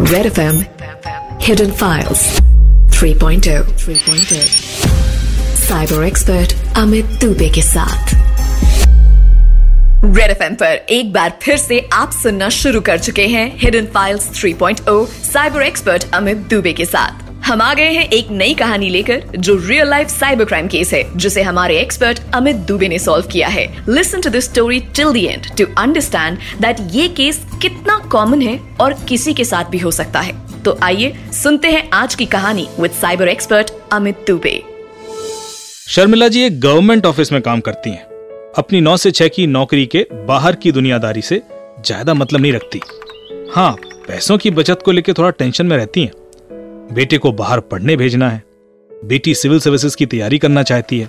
Red FM Hidden Files 3.0 3.0 cyber expert Amit Dubey के साथ। Red F पर एक बार फिर से आप सुनना शुरू कर चुके हैं hidden files 3.0 cyber expert Amit Dubey के साथ। हम आ गए हैं एक नई कहानी लेकर, जो real life cyber crime case है, जिसे हमारे एक्सपर्ट अमित दुबे ने सॉल्व किया है। Listen to this story till the end to understand that ये केस कितना कॉमन है और किसी के साथ भी हो सकता है। तो आइए सुनते हैं आज की कहानी with cyber expert Amit Dubey. Sharmila ji एक गवर्नमेंट ऑफ़िस में काम करती हैं। अपनी नौ से छह की नौकरी के बाहर की दुनियादारी से ज़्यादा मतलब नहीं रखती। हाँ पैसों की बचत को लेकर थोड़ा टेंशन में रहती हैं। बेटे को बाहर पढ़ने भेजना है। बेटी सिविल सर्विसेज़ की तैयारी करना चाहती है।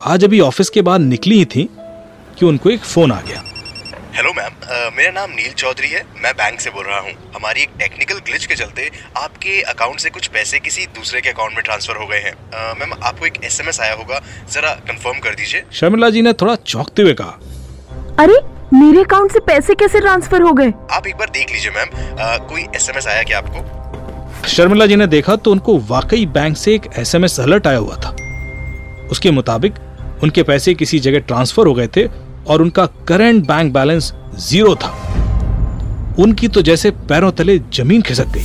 आज अभी ऑफ़िस के बाद निकली ही थी कि उनको एक फ़ोन आ गया। हेलो मैम मेरा नाम नील चौधरी है। मैं बैंक से बोल रहा हूँ। हमारी एक टेक्निकल ग्लिच के चलते आपके अकाउंट से कुछ पैसे किसी दूसरे के अकाउंट में ट्रांसफ़र हो गए हैं। मैम आपको एक एसएमएस आया होगा। जरा कंफर्म कर दीजिए। शर्मिला जी ने थोड़ा चौंकते हुए कहा अरे मेरे अकाउंट से पैसे कैसे ट्रांसफ़र हो गए? आप एक बार देख लीजिए मैम कोई एसएमएस आया क्या आपको? शर्मिला जी ने देखा तो उनको वाकई बैंक से एक एसएमएस अलर्ट आया हुआ था। उसके मुताबिक उनके पैसे किसी जगह ट्रांसफ़र हो गए थे और उनका करंट बैंक बैलेंस ज़ीरो था। उनकी तो जैसे पैरों तले ज़मीन खिसक गई।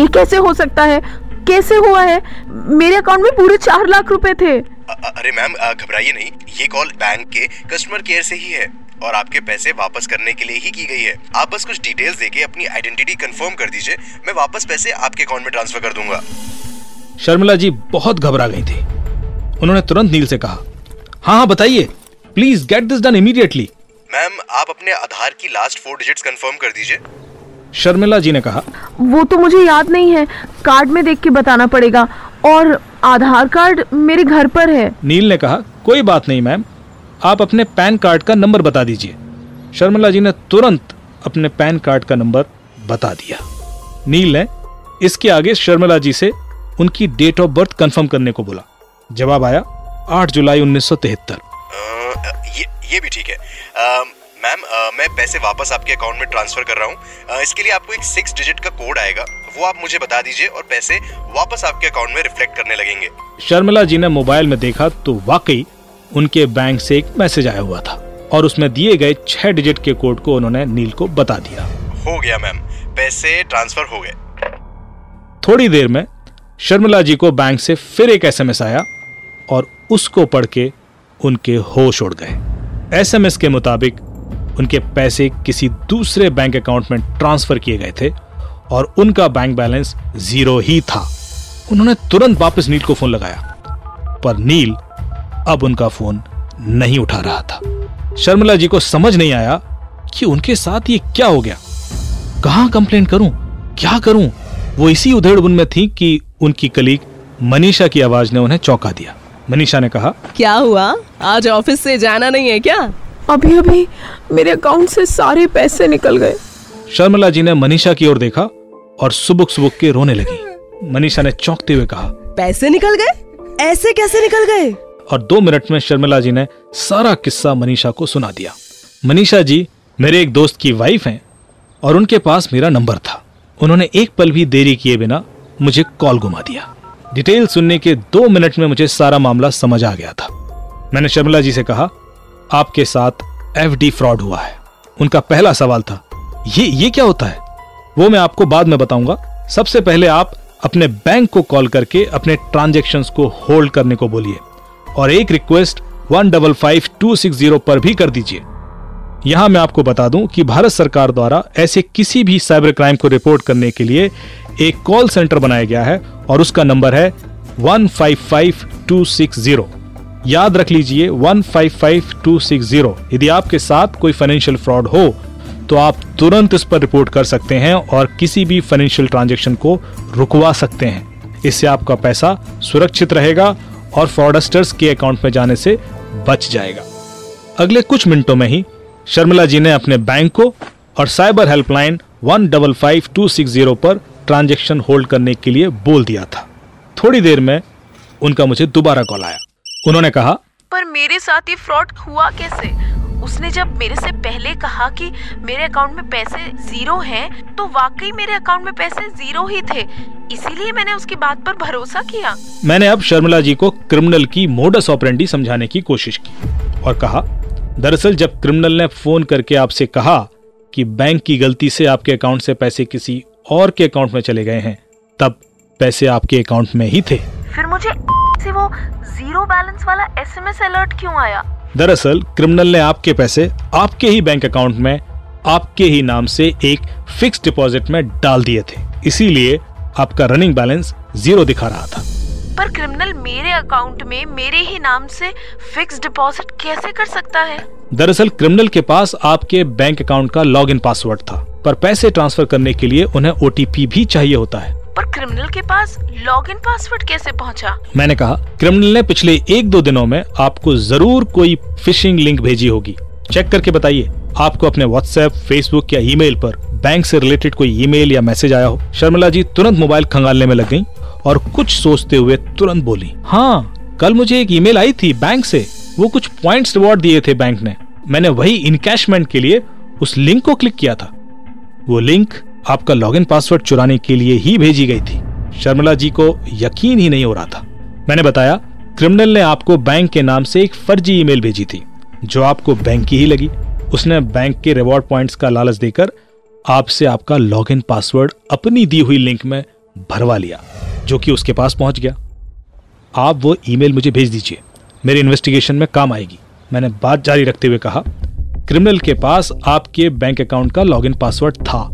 ये कैसे हो सकता है? कैसे हुआ है? मेरे अकाउंट में पूरे चार लाख रुपए थे। अ, अरे मैम घबराइए नहीं। ये कॉल बैंक के कस्टमर केयर से ही है। और आपके पैसे वापस करने के लिए ही की गई है। आप बस कुछ डिटेल्स देके अपनी आइडेंटिटी कंफर्म कर दीजिए। मैं वापस पैसे आपके अकाउंट में ट्रांसफ़र कर दूँगा। शर्मिला जी बहुत घबरा गई थी। उन्होंने तुरंत नील से कहा हाँ हाँ बताइए। Please get this done immediately ma'am आप अपने आधार की लास्ट फोर डिजिट्स कंफर्म कर दीजिए। शर्मिला जी ने कहा वो तो मुझे याद नहीं है। कार्ड में देख के बताना पड़ेगा। और आधार कार्ड मेरे घर पर है। नील ने कहा कोई बात नहीं मैम आप अपने पैन कार्ड का नंबर बता दीजिए। शर्मिला जी ने तुरंत अपने पैन कार्ड का नंबर बता दिया। नील ने इसके आगे शर्मिला जी से उनकी डेट ऑफ़ बर्थ कंफर्म करने को बोला। जवाब आया 8 जुलाई उन्नीस सौ तिहत्तर। ये ये भी ठीक है। मैम मैं पैसे वापस आपके अकाउंट में ट्रांसफ़र कर रहा हूँ। इसके लिए आपको एक सिक्स डिजिट का कोड आएगा। वो आप मुझे बता दीजिए और पैसे वापस आपके अकाउंट में रिफ्लेक्ट करने लगेंगे। शर्मिला जी ने मोबाइल में देखा तो वाकई उनके बैंक से एक मैसेज आया हुआ था और उसमें दिए गए छह डिजिट के कोड को उन्होंने नील को बता दिया। हो गया मैम। पैसे ट्रांसफ़र हो गए। थोड़ी देर में शर्मिला जी को बैंक से फिर एक एसएमएस आया और उसको पढ़ के उनके होश उड़ गए। एसएमएस के मुताबिक उनके पैसे किसी दूसरे बैंक अकाउंट में ट्रांसफ़र किए गए थे और उनका बैंक बैलेंस ज़ीरो ही था। उन्होंने तुरंत वापस नील को फ़ोन लगाया पर नील अब उनका फ़ोन नहीं उठा रहा था। शर्मिला जी को समझ नहीं आया कि उनके साथ ये क्या हो गया। कहाँ कंप्लेन करूँ? क्या करूँ? वो इसी उधेड़बुन में थी कि उनकी कलीग मनीषा की आवाज़ ने उन्हें चौंका दिया। मनीषा ने कहा क्या हुआ? आज ऑफ़िस से जाना नहीं है क्या? अभी अभी मेरे अकाउंट से सारे पैसे निकल गए। शर्मिला जी ने मनीषा की ओर देखा और सुबुक सुबुक के रोने लगी। मनीषा ने चौंकते हुए कहा पैसे निकल गए? ऐसे कैसे निकल गए? और दो मिनट में शर्मिला जी ने सारा किस्सा मनीषा को सुना दिया। मनीषा जी मेरे एक दोस्त की वाइफ हैं और उनके पास मेरा नंबर था। उन्होंने एक पल भी देरी किए बिना मुझे कॉल घुमा दिया। डिटेल सुनने के दो मिनट में मुझे सारा मामला समझ आ गया था। मैंने शर्मिला जी से कहा, आपके साथ एफडी फ्रॉड हुआ है। उनका पहला सवाल था, ये ये क्या होता है? वो मैं आपको बाद में बताऊँगा। सबसे पहले आप अपने बैंक को कॉल करके अपने ट्रांजेक्शन को होल्ड करने को बोलिए। और एक request one double five two six zero पर भी कर दीजिए। यहाँ मैं आपको बता दूँ कि भारत सरकार द्वारा ऐसे किसी भी साइबर क्राइम को रिपोर्ट करने के लिए एक कॉल सेंटर बनाया गया है और उसका नंबर है one five five two six zero याद रख लीजिए one five five two six zero यदि आपके साथ कोई फाइनेंशियल फ्रॉड हो तो आप तुरंत इस पर रिपोर्ट कर सकते हैं और किसी भी फाइनेंशियल ट्रांजेक्शन को रुकवा सकते हैं। इससे आपका पैसा सुरक्षित रहेगा और फ्रॉडस्टर्स के अकाउंट में जाने से बच जाएगा। अगले कुछ मिनटों में ही शर्मिला जी ने अपने बैंक को और cyber helpline one double five two six zero पर ट्रांजेक्शन होल्ड करने के लिए बोल दिया था। थोड़ी देर में उनका मुझे दोबारा कॉल आया। उन्होंने कहा, पर मेरे साथ ये फ्रॉड हुआ कैसे? उसने जब मेरे से पहले कहा कि मेरे अकाउंट में पैसे ज़ीरो हैं तो वाकई मेरे अकाउंट में पैसे ज़ीरो ही थे। इसीलिए मैंने उसकी बात पर भरोसा किया। मैंने अब शर्मिला जी को क्रिमिनल की मोडस ऑपरेंडी समझाने की कोशिश की और कहा दरअसल जब क्रिमिनल ने फ़ोन करके आपसे कहा कि बैंक की गलती से आपके अकाउंट से पैसे किसी और के अकाउंट में चले गए हैं तब पैसे आपके अकाउंट में ही थे। फिर मुझे से वो ज़ीरो बैलेंस वाला एसएमएस अलर्ट क्यों आया? दरअसल क्रिमिनल ने आपके पैसे आपके ही बैंक अकाउंट में आपके ही नाम से एक फिक्स डिपॉजिट में डाल दिए थे। इसीलिए आपका रनिंग बैलेंस ज़ीरो दिखा रहा था। पर क्रिमिनल मेरे अकाउंट में मेरे ही नाम से फिक्स डिपॉजिट कैसे कर सकता है? दरअसल क्रिमिनल के पास आपके बैंक अकाउंट का लॉगिन पासवर्ड था पर पैसे ट्रांसफ़र करने के लिए उन्हें ओटीपी भी चाहिए होता है। पर क्रिमिनल के पास लॉगिन पासवर्ड कैसे पहुँचा? मैंने कहा क्रिमिनल ने पिछले एक दो दिनों में आपको ज़रूर कोई फिशिंग लिंक भेजी होगी। चेक करके बताइए, आपको अपने व्हाट्सएप फेसबुक या ईमेल पर बैंक से रिलेटेड कोई ईमेल या मैसेज आया हो? शर्मिला जी तुरंत मोबाइल खंगालने में लग गईं और कुछ सोचते हुए तुरंत बोली हाँ कल मुझे एक ईमेल आई थी बैंक से, वो कुछ पॉइंट्स रिवॉर्ड दिए थे बैंक ने। मैंने वही इनकैशमेंट के लिए उस लिंक को क्लिक किया था। वो लिंक आपका लॉगिन पासवर्ड चुराने के लिए ही भेजी गई थी। शर्मिला जी को यकीन ही नहीं हो रहा था। मैंने बताया, क्रिमिनल ने आपको बैंक के नाम से एक फर्जी ईमेल भेजी थी, जो आपको बैंक की ही लगी। उसने बैंक के रिवॉर्ड पॉइंट्स का लालच देकर आपसे आपका लॉगिन पासवर्ड अपनी दी हुई लिंक में भरवा लिया, जो कि उसके पास पहुँच गया। आप वो ईमेल मुझे भेज दीजिए, मेरे इन्वेस्टिगेशन में काम आएगी। मैंने बात जारी रखते हुए कहा, क्रिमिनल के पास आपके बैंक अकाउंट का लॉगिन पासवर्ड था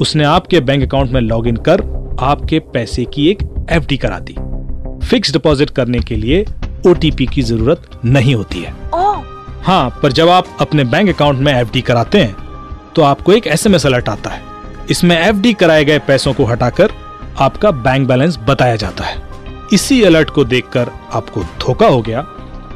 उसने आपके बैंक अकाउंट में लॉगिन कर आपके पैसे की एक एफडी करा दी। फिक्स डिपॉजिट करने के लिए ओटीपी की ज़रूरत नहीं होती है। हाँ पर जब आप अपने बैंक अकाउंट में एफडी कराते हैं तो आपको एक एसएमएस अलर्ट आता है। इसमें एफडी कराए गए पैसों को हटाकर आपका बैंक बैलेंस बताया जाता है। इसी अलर्ट को देखकर आपको धोखा हो गया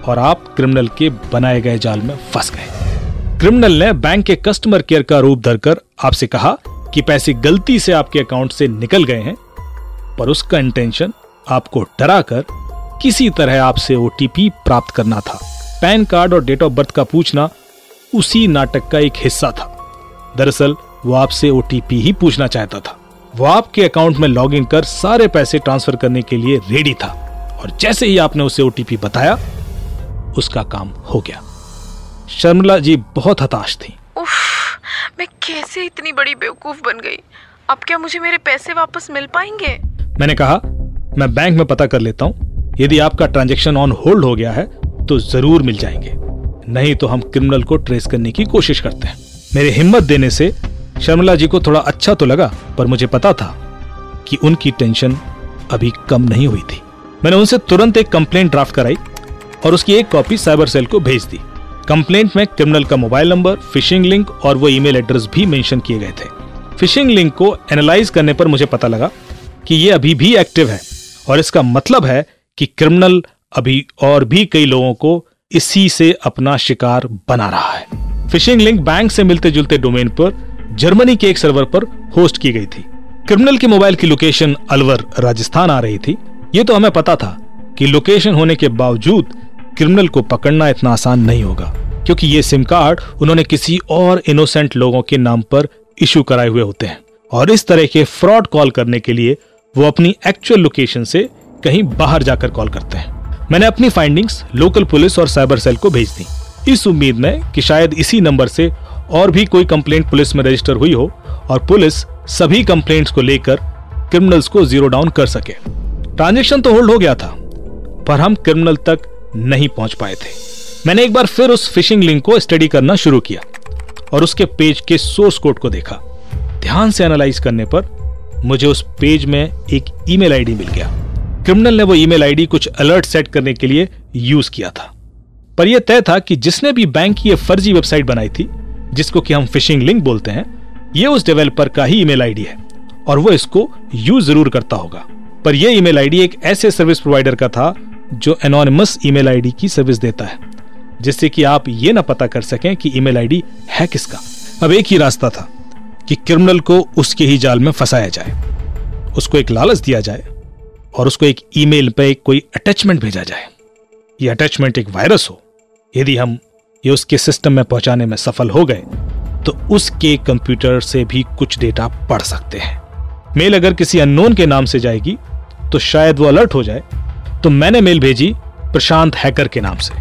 और आप क्रिमिनल के बनाए गए जाल में फंस गए। क्रिमिनल ने बैंक के कस्टमर केयर का रूप धरकर आपसे कहा कि पैसे गलती से आपके अकाउंट से निकल गए हैं, पर उसका इंटेंशन आपको डराकर किसी तरह आपसे ओटीपी प्राप्त करना था। पैन कार्ड और डेट ऑफ़ बर्थ का पूछना उसी नाटक का एक हिस्सा था। दरअसल, वो आपसे ओटीपी ही पूछना चाहता था। वो आपके अकाउंट में लॉगिन कर सारे पैसे ट्रांसफ़र करने के लिए रेडी था। और जैसे ही आपने उसे ओटीपी बताया, उसका काम हो गया। शर्मिला जी बहुत हताश थी। मैं कैसे इतनी बड़ी बेवकूफ़ बन गई? अब क्या मुझे मेरे पैसे वापस मिल पाएँगे? मैंने कहा, मैं बैंक में पता कर लेता हूँ, यदि आपका ट्रांजेक्शन ऑन होल्ड हो गया है तो ज़रूर मिल जाएँगे। नहीं तो हम क्रिमिनल को ट्रेस करने की कोशिश करते हैं। मेरे हिम्मत देने से शर्मिला जी को थोड़ा अच्छा तो लगा, पर मुझे पता था कि उनकी टेंशन अभी कम नहीं हुई थी। मैंने उनसे तुरंत एक कंप्लेंट ड्राफ्ट कराई और उसकी एक कॉपी साइबर सेल को भेज दी। कंप्लेंट में क्रिमिनल का मोबाइल नंबर फिशिंग लिंक और वो ईमेल एड्रेस भी मेंशन किए गए थे। फिशिंग लिंक को एनालाइज करने पर मुझे पता लगा कि ये अभी भी एक्टिव है और इसका मतलब है कि क्रिमिनल अभी और भी कई लोगों को इसी से अपना शिकार बना रहा है। फिशिंग लिंक बैंक से मिलते जुलते डोमेन पर जर्मनी के एक सर्वर पर होस्ट की गई थी। क्रिमिनल के मोबाइल की लोकेशन अलवर, राजस्थान आ रही थी। ये तो हमें पता था कि लोकेशन होने के बावजूद क्रिमिनल को पकड़ना इतना आसान नहीं होगा, क्योंकि ये सिम कार्ड उन्होंने किसी और इनोसेंट लोगों के नाम पर इशू कराए हुए होते हैं। और इस तरह के फ्रॉड कॉल करने के लिए वो अपनी एक्चुअल लोकेशन से कहीं बाहर जाकर कॉल करते हैं। मैंने अपनी फाइंडिंग्स लोकल पुलिस और साइबर सेल को भेज दी। इस उम्मीद में कि शायद इसी नंबर से और भी कोई कंप्लेंट पुलिस में रजिस्टर हुई हो और पुलिस सभी कंप्लेंट्स को लेकर क्रिमिनल्स को ज़ीरो डाउन कर सके। ट्रांजेक्शन तो होल्ड हो गया था, पर हम क्रिमिनल तक नहीं पहुँच पाए थे। मैंने एक बार फिर उस फिशिंग लिंक को स्टडी करना शुरू किया और उसके पेज के सोर्स कोड को देखा। ध्यान से एनालाइज करने पर मुझे उस पेज में एक ईमेल आईडी मिल गया। क्रिमिनल ने वो ईमेल आईडी कुछ अलर्ट सेट करने के लिए यूज़ किया था। पर यह तय था कि जिसने भी बैंक की यह फर्जी वेबसाइट बनाई थी, जिसको कि हम फिशिंग लिंक बोलते हैं, ये उस डेवलपर का ही ईमेल आईडी है और वो इसको यूज़ ज़रूर करता होगा। पर यह ईमेल आईडी एक ऐसे सर्विस प्रोवाइडर का था जो एनोनिमस ईमेल आईडी की सर्विस देता है, जिससे कि आप ये ना पता कर सकें कि ईमेल आईडी है किसका। अब एक ही रास्ता था कि क्रिमिनल को उसके ही जाल में फंसाया जाए, उसको एक लालच दिया जाए और उसको एक ईमेल पे कोई अटैचमेंट भेजा जाए। ये अटैचमेंट एक वायरस हो। यदि हम ये उसके सिस्टम में पहुँचाने में सफल हो गए तो उसके कंप्यूटर से भी कुछ डेटा पढ़ सकते हैं। मेल अगर किसी अननोन के नाम से जाएगी तो शायद वो अलर्ट हो जाए तो मैंने मेल भेजी प्रशांत हैकर के नाम से।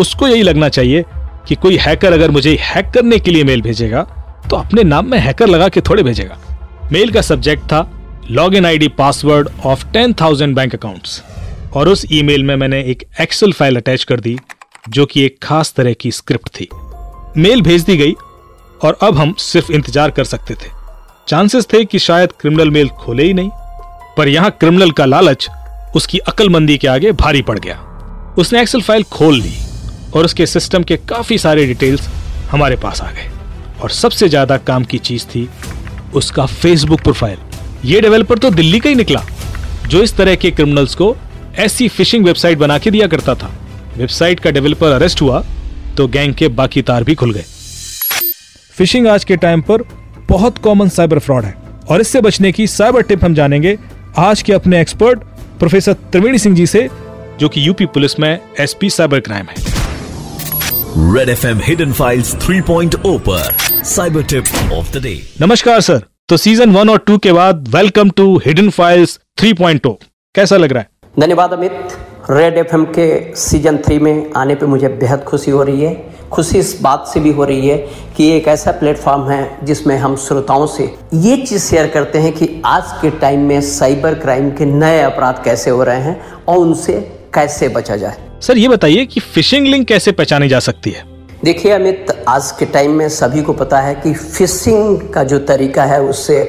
उसको यही लगना चाहिए कि कोई हैकर अगर मुझे हैक करने के लिए मेल भेजेगा तो अपने नाम में हैकर लगा के थोड़े भेजेगा। मेल का सब्जेक्ट था log in I password of ten thousand bank accounts. और उस ईमेल में मैंने एक एक्सेल फ़ाइल अटैच कर दी, जो कि एक खास तरह की स्क्रिप्ट थी। मेल भेज दी गई, और अब हम सिर्फ़ इंतज़ार कर सकते थे। चांसेस थे कि शायद क्रिमिनल मेल खोले ही नहीं, पर यहाँ क्रिमिनल का लालच उसकी अकलमंदी के आगे भारी पड़ गया। उसने एक्सेल फ़ाइल खोल ली और उसके सिस्टम के काफ़ी सारे डिटेल्स हमारे पास आ गए। और सबसे ज़्यादा काम की चीज़ थी उसका फेसबुक प्रोफ़ाइल ये डेवलपर तो दिल्ली का ही निकला, जो इस तरह के क्रिमिनल्स को ऐसी फिशिंग वेबसाइट बना के दिया करता था। वेबसाइट का डेवलपर अरेस्ट हुआ तो गैंग के बाकी तार भी खुल गए। फिशिंग आज के टाइम पर बहुत कॉमन साइबर फ्रॉड है। और इससे बचने की साइबर टिप हम जानेंगे आज के अपने एक्सपर्ट प्रोफेसर त्रिवेणी सिंह जी से जो कि यूपी पुलिस में एसपी साइबर क्राइम है। Red FM hidden hidden files 3.0 पर cyber tip of the day नमस्कार सर। तो सीज़न वन और टू के बाद वेलकम टू हिडन फाइल्स 3.0 कैसा लग रहा है? धन्यवाद अमित। रेड एफएम के सीज़न थ्री में आने पे मुझे बेहद खुशी हो रही है। खुशी इस बात से भी हो रही है कि एक ऐसा प्लेटफॉर्म है जिसमें हम श्रोताओं से ये चीज़ शेयर करते हैं कि आज के टाइम में साइबर क्राइम के नए अपराध कैसे हो रहे हैं और उनसे कैसे बचा जाए। सर ये बताइए कि फिशिंग लिंक कैसे पहचानी जा सकती है? देखिए अमित आज के टाइम में सभी को पता है कि फिशिंग का जो तरीका है उससे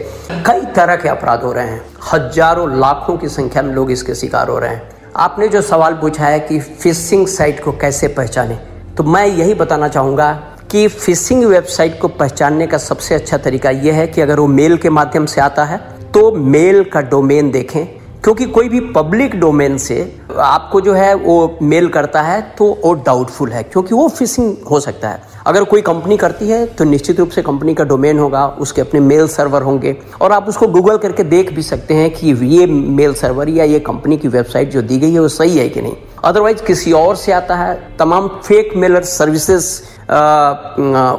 कई तरह के अपराध हो रहे हैं। हज़ारों लाखों की संख्या में लोग इसके शिकार हो रहे हैं। आपने जो सवाल पूछा है कि फिशिंग साइट को कैसे पहचाने तो मैं यही बताना चाहूँगा कि फिशिंग वेबसाइट को पहचानने का सबसे अच्छा तरीका यह है कि अगर वो मेल के माध्यम से आता है तो मेल का डोमेन देखें। क्योंकि कोई भी पब्लिक डोमेन से आपको जो है वो मेल करता है तो वो डाउटफुल है, क्योंकि वो फिशिंग हो सकता है। अगर कोई कंपनी करती है तो निश्चित रूप से कंपनी का डोमेन होगा, उसके अपने मेल सर्वर होंगे। और आप उसको गूगल करके देख भी सकते हैं कि ये मेल सर्वर या ये कंपनी की वेबसाइट जो दी गई है, वो सही है कि नहीं। अदरवाइज़ किसी और से आता है, तमाम फेक मेलर सर्विसेज़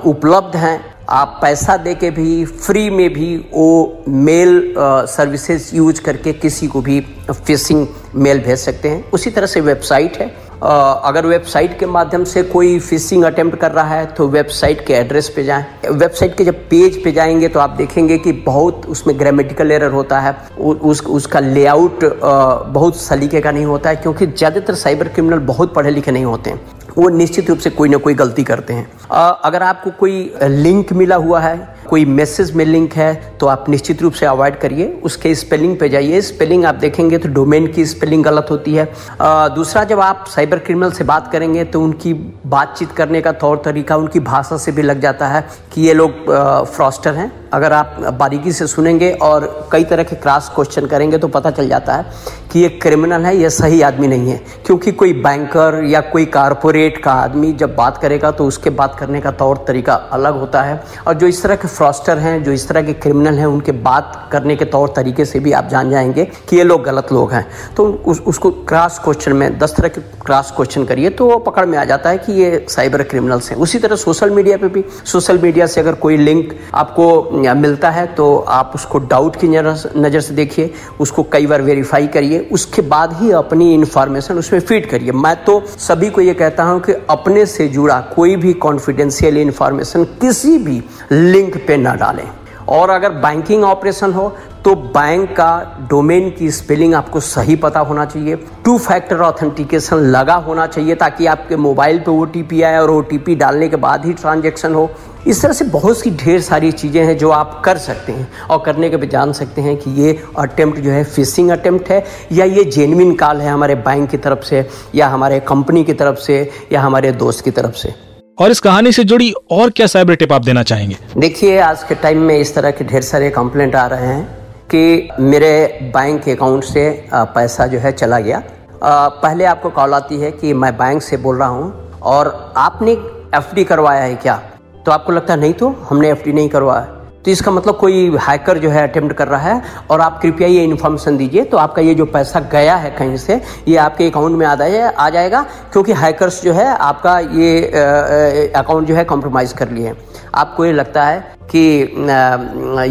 उपलब्ध हैं। आप पैसा दे के भी फ्री में भी वो मेल सर्विसेज़ यूज़ करके किसी को भी फिशिंग मेल भेज सकते हैं। उसी तरह से वेबसाइट है। अगर वेबसाइट के माध्यम से कोई फिशिंग अटेम्प्ट कर रहा है तो वेबसाइट के एड्रेस पे जाएँ। वेबसाइट के जब पेज पे जाएँगे तो आप देखेंगे कि बहुत उसमें ग्रामेटिकल एरर होता है। उस, उसका लेआउट बहुत सलीके का नहीं होता है, क्योंकि ज़्यादातर साइबर क्रिमिनल बहुत पढ़े लिखे नहीं होते हैं। वो निश्चित रूप से कोई ना कोई गलती करते हैं। अगर आपको कोई लिंक मिला हुआ है कोई मैसेज में लिंक है तो आप निश्चित रूप से अवॉइड करिए। उसके स्पेलिंग पे जाइए। स्पेलिंग आप देखेंगे तो डोमेन की स्पेलिंग गलत होती है। आ, दूसरा जब आप साइबर क्रिमिनल से बात करेंगे तो उनकी बातचीत करने का तौर तरीका उनकी भाषा से भी लग जाता है कि ये लोग फ्रॉस्टर हैं। अगर आप बारीकी से सुनेंगे और कई तरह के क्रॉस क्वेश्चन करेंगे तो पता चल जाता है कि ये क्रिमिनल है ये सही आदमी नहीं है। क्योंकि कोई बैंकर या कोई कारपोरेट का आदमी जब बात करेगा तो उसके बात करने का तौर तरीका अलग होता है। और जो इस तरह के फ्रॉस्टर हैं जो इस तरह के क्रिमिनल हैं उनके बात करने के तौर तरीके से भी आप जान जाएँगे कि ये लोग गलत लोग हैं। तो उस, उसको क्रॉस क्वेश्चन में दस तरह के क्रॉस क्वेश्चन करिए तो पकड़ में आ जाता है कि ये साइबर क्रिमिनल्स हैं। उसी तरह सोशल मीडिया पर भी सोशल मीडिया से अगर कोई लिंक आपको मिलता है तो आप उसको डाउट की नज़र से देखिए, उसको कई बार वेरीफाई करिए, उसके बाद ही अपनी इंफॉर्मेशन उसमें फ़ीड करिए। मैं तो सभी को ये कहता हूँ कि अपने से जुड़ा कोई भी कॉन्फिडेंशियल इंफॉर्मेशन किसी भी लिंक पे ना डालें। और अगर बैंकिंग ऑपरेशन हो तो बैंक का डोमेन की स्पेलिंग आपको सही पता होना चाहिए टू फैक्टर ऑथेंटिकेशन लगा होना चाहिए, ताकि आपके मोबाइल पे ओटीपी आए और ओटीपी डालने के बाद ही ट्रांजेक्शन हो। इस तरह से बहुत सी ढेर सारी चीज़ें हैं जो आप कर सकते हैं और करने के भी जान सकते हैं कि ये अटेम्प्ट जो है फिशिंग अटेम्प्ट है या ये जेनविन कॉल है हमारे बैंक की तरफ़ से या हमारे कंपनी की तरफ़ से या हमारे दोस्त की तरफ़ से। और इस कहानी से जुड़ी और क्या साइबर टिप आप देना चाहेंगे? देखिए आज के टाइम में इस तरह के ढेर सारे कंप्लेंट आ रहे हैं कि मेरे बैंक अकाउंट से पैसा जो है चला गया। पहले आपको कॉल आती है कि मैं बैंक से बोल रहा हूँ और आपने एफडी करवाया है क्या? तो आपको लगता है नहीं तो हमने एफटी नहीं करवाया। तो इसका मतलब कोई हैकर जो है अटेम्प्ट कर रहा है, और आप कृपया ये इन्फॉर्मेशन दीजिए तो आपका ये जो पैसा गया है कहीं से, ये आपके अकाउंट में आ जाए आ जाएगा, क्योंकि हैकर्स जो है आपका ये अकाउंट जो है कॉम्प्रोमाइज़ कर लिए आपको ये लगता है कि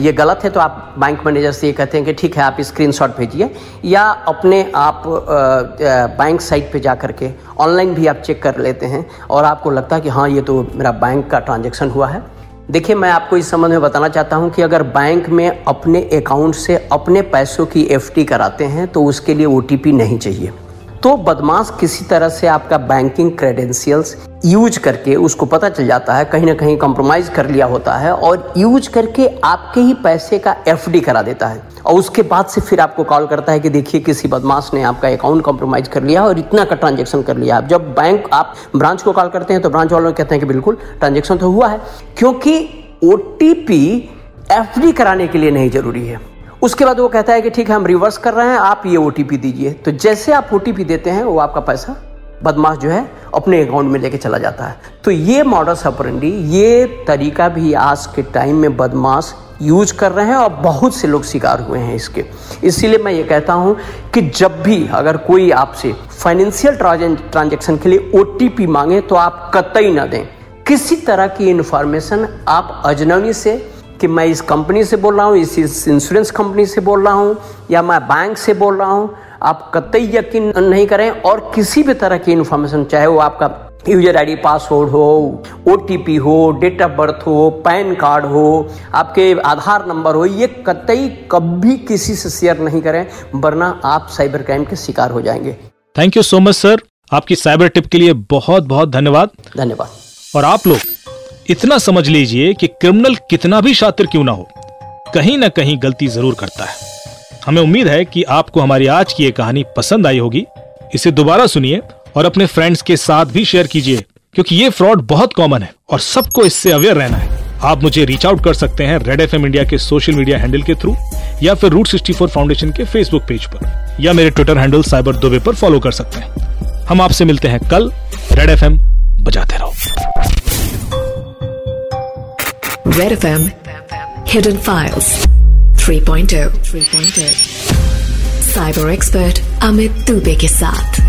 ये गलत है तो आप बैंक मैनेजर से ये कहते हैं कि ठीक है, आप स्क्रीनशॉट भेजिए, या अपने आप बैंक साइट पे जा करके ऑनलाइन भी आप चेक कर लेते हैं, और आपको लगता है कि हाँ ये तो मेरा बैंक का ट्रांजेक्शन हुआ है। देखिए, मैं आपको इस संबंध में बताना चाहता हूँ कि अगर बैंक में अपने अकाउंट से अपने पैसों की एफटी कराते हैं तो उसके लिए ओटीपी नहीं चाहिए। तो बदमाश किसी तरह से आपका बैंकिंग क्रेडेंशियल्स यूज़ करके उसको पता चल जाता है, कहीं ना कहीं कॉम्प्रोमाइज कर लिया होता है और यूज़ करके आपके ही पैसे का एफडी करा देता है। और उसके बाद से फिर आपको कॉल करता है कि देखिए, किसी बदमाश ने आपका अकाउंट कॉम्प्रोमाइज कर लिया और इतना का ट्रांजेक्शन कर लिया। जब बैंक आप ब्रांच को कॉल करते हैं तो ब्रांच वालों कहते हैं कि बिल्कुल ट्रांजेक्शन तो हुआ है, क्योंकि ओ टी कराने के लिए नहीं ज़रूरी है। उसके बाद वो कहता है कि ठीक है, हम रिवर्स कर रहे हैं, आप ये ओटीपी दीजिए। तो जैसे आप ओ देते हैं, वो आपका पैसा बदमाश जो है, अपने अकाउंट में लेके चला जाता है। तो ये मॉडल सपरेंडी ये तरीका भी आज के टाइम में बदमाश यूज़ कर रहे हैं और बहुत से लोग शिकार हुए हैं इसके। इसीलिए मैं ये कहता हूँ कि जब भी अगर कोई आपसे फाइनेंशियल ट्रांजेक्शन के लिए ओ मांगे तो आप कतई ना दें। किसी तरह की इंफॉर्मेशन आप अजनबी से कि मैं इस कंपनी से बोल रहा हूँ इस इंश्योरेंस कंपनी से बोल रहा हूँ या मैं बैंक से बोल रहा हूँ आप कतई यकीन नहीं करें और किसी भी तरह की इंफॉर्मेशन चाहे वो आपका यूज़र आईडी पासवर्ड हो ओटीपी हो डेट ऑफ़ बर्थ हो पैन कार्ड हो आपके आधार नंबर हो ये कतई कभी किसी से शेयर नहीं करें वरना आप साइबर क्राइम के शिकार हो जाएँगे। Thank you so much sir आपकी साइबर टिप के लिए बहुत बहुत धन्यवाद। धन्यवाद। और आप लोग इतना समझ लीजिए कि क्रिमिनल कितना भी शातिर क्यों ना हो, कहीं ना कहीं गलती ज़रूर करता है। हमें उम्मीद है कि आपको हमारी आज की ये कहानी पसंद आई होगी। इसे दोबारा सुनिए और अपने फ्रेंड्स के साथ भी शेयर कीजिए, क्योंकि ये फ्रॉड बहुत कॉमन है और सबको इससे अवेयर रहना है। आप मुझे रीच आउट कर सकते हैं रेड एफएम इंडिया के सोशल मीडिया हैंडल के थ्रू या फिर रूट सिक्सटी फोर फाउंडेशन के फेसबुक पेज पर, या मेरे ट्विटर हैंडल साइबर दुबे पर फॉलो कर सकते हैं। हम आपसे मिलते हैं कल रेड एफएम बजाते रहो। red F hidden files 3.0 3.0 cyber expert Amit Dubey के साथ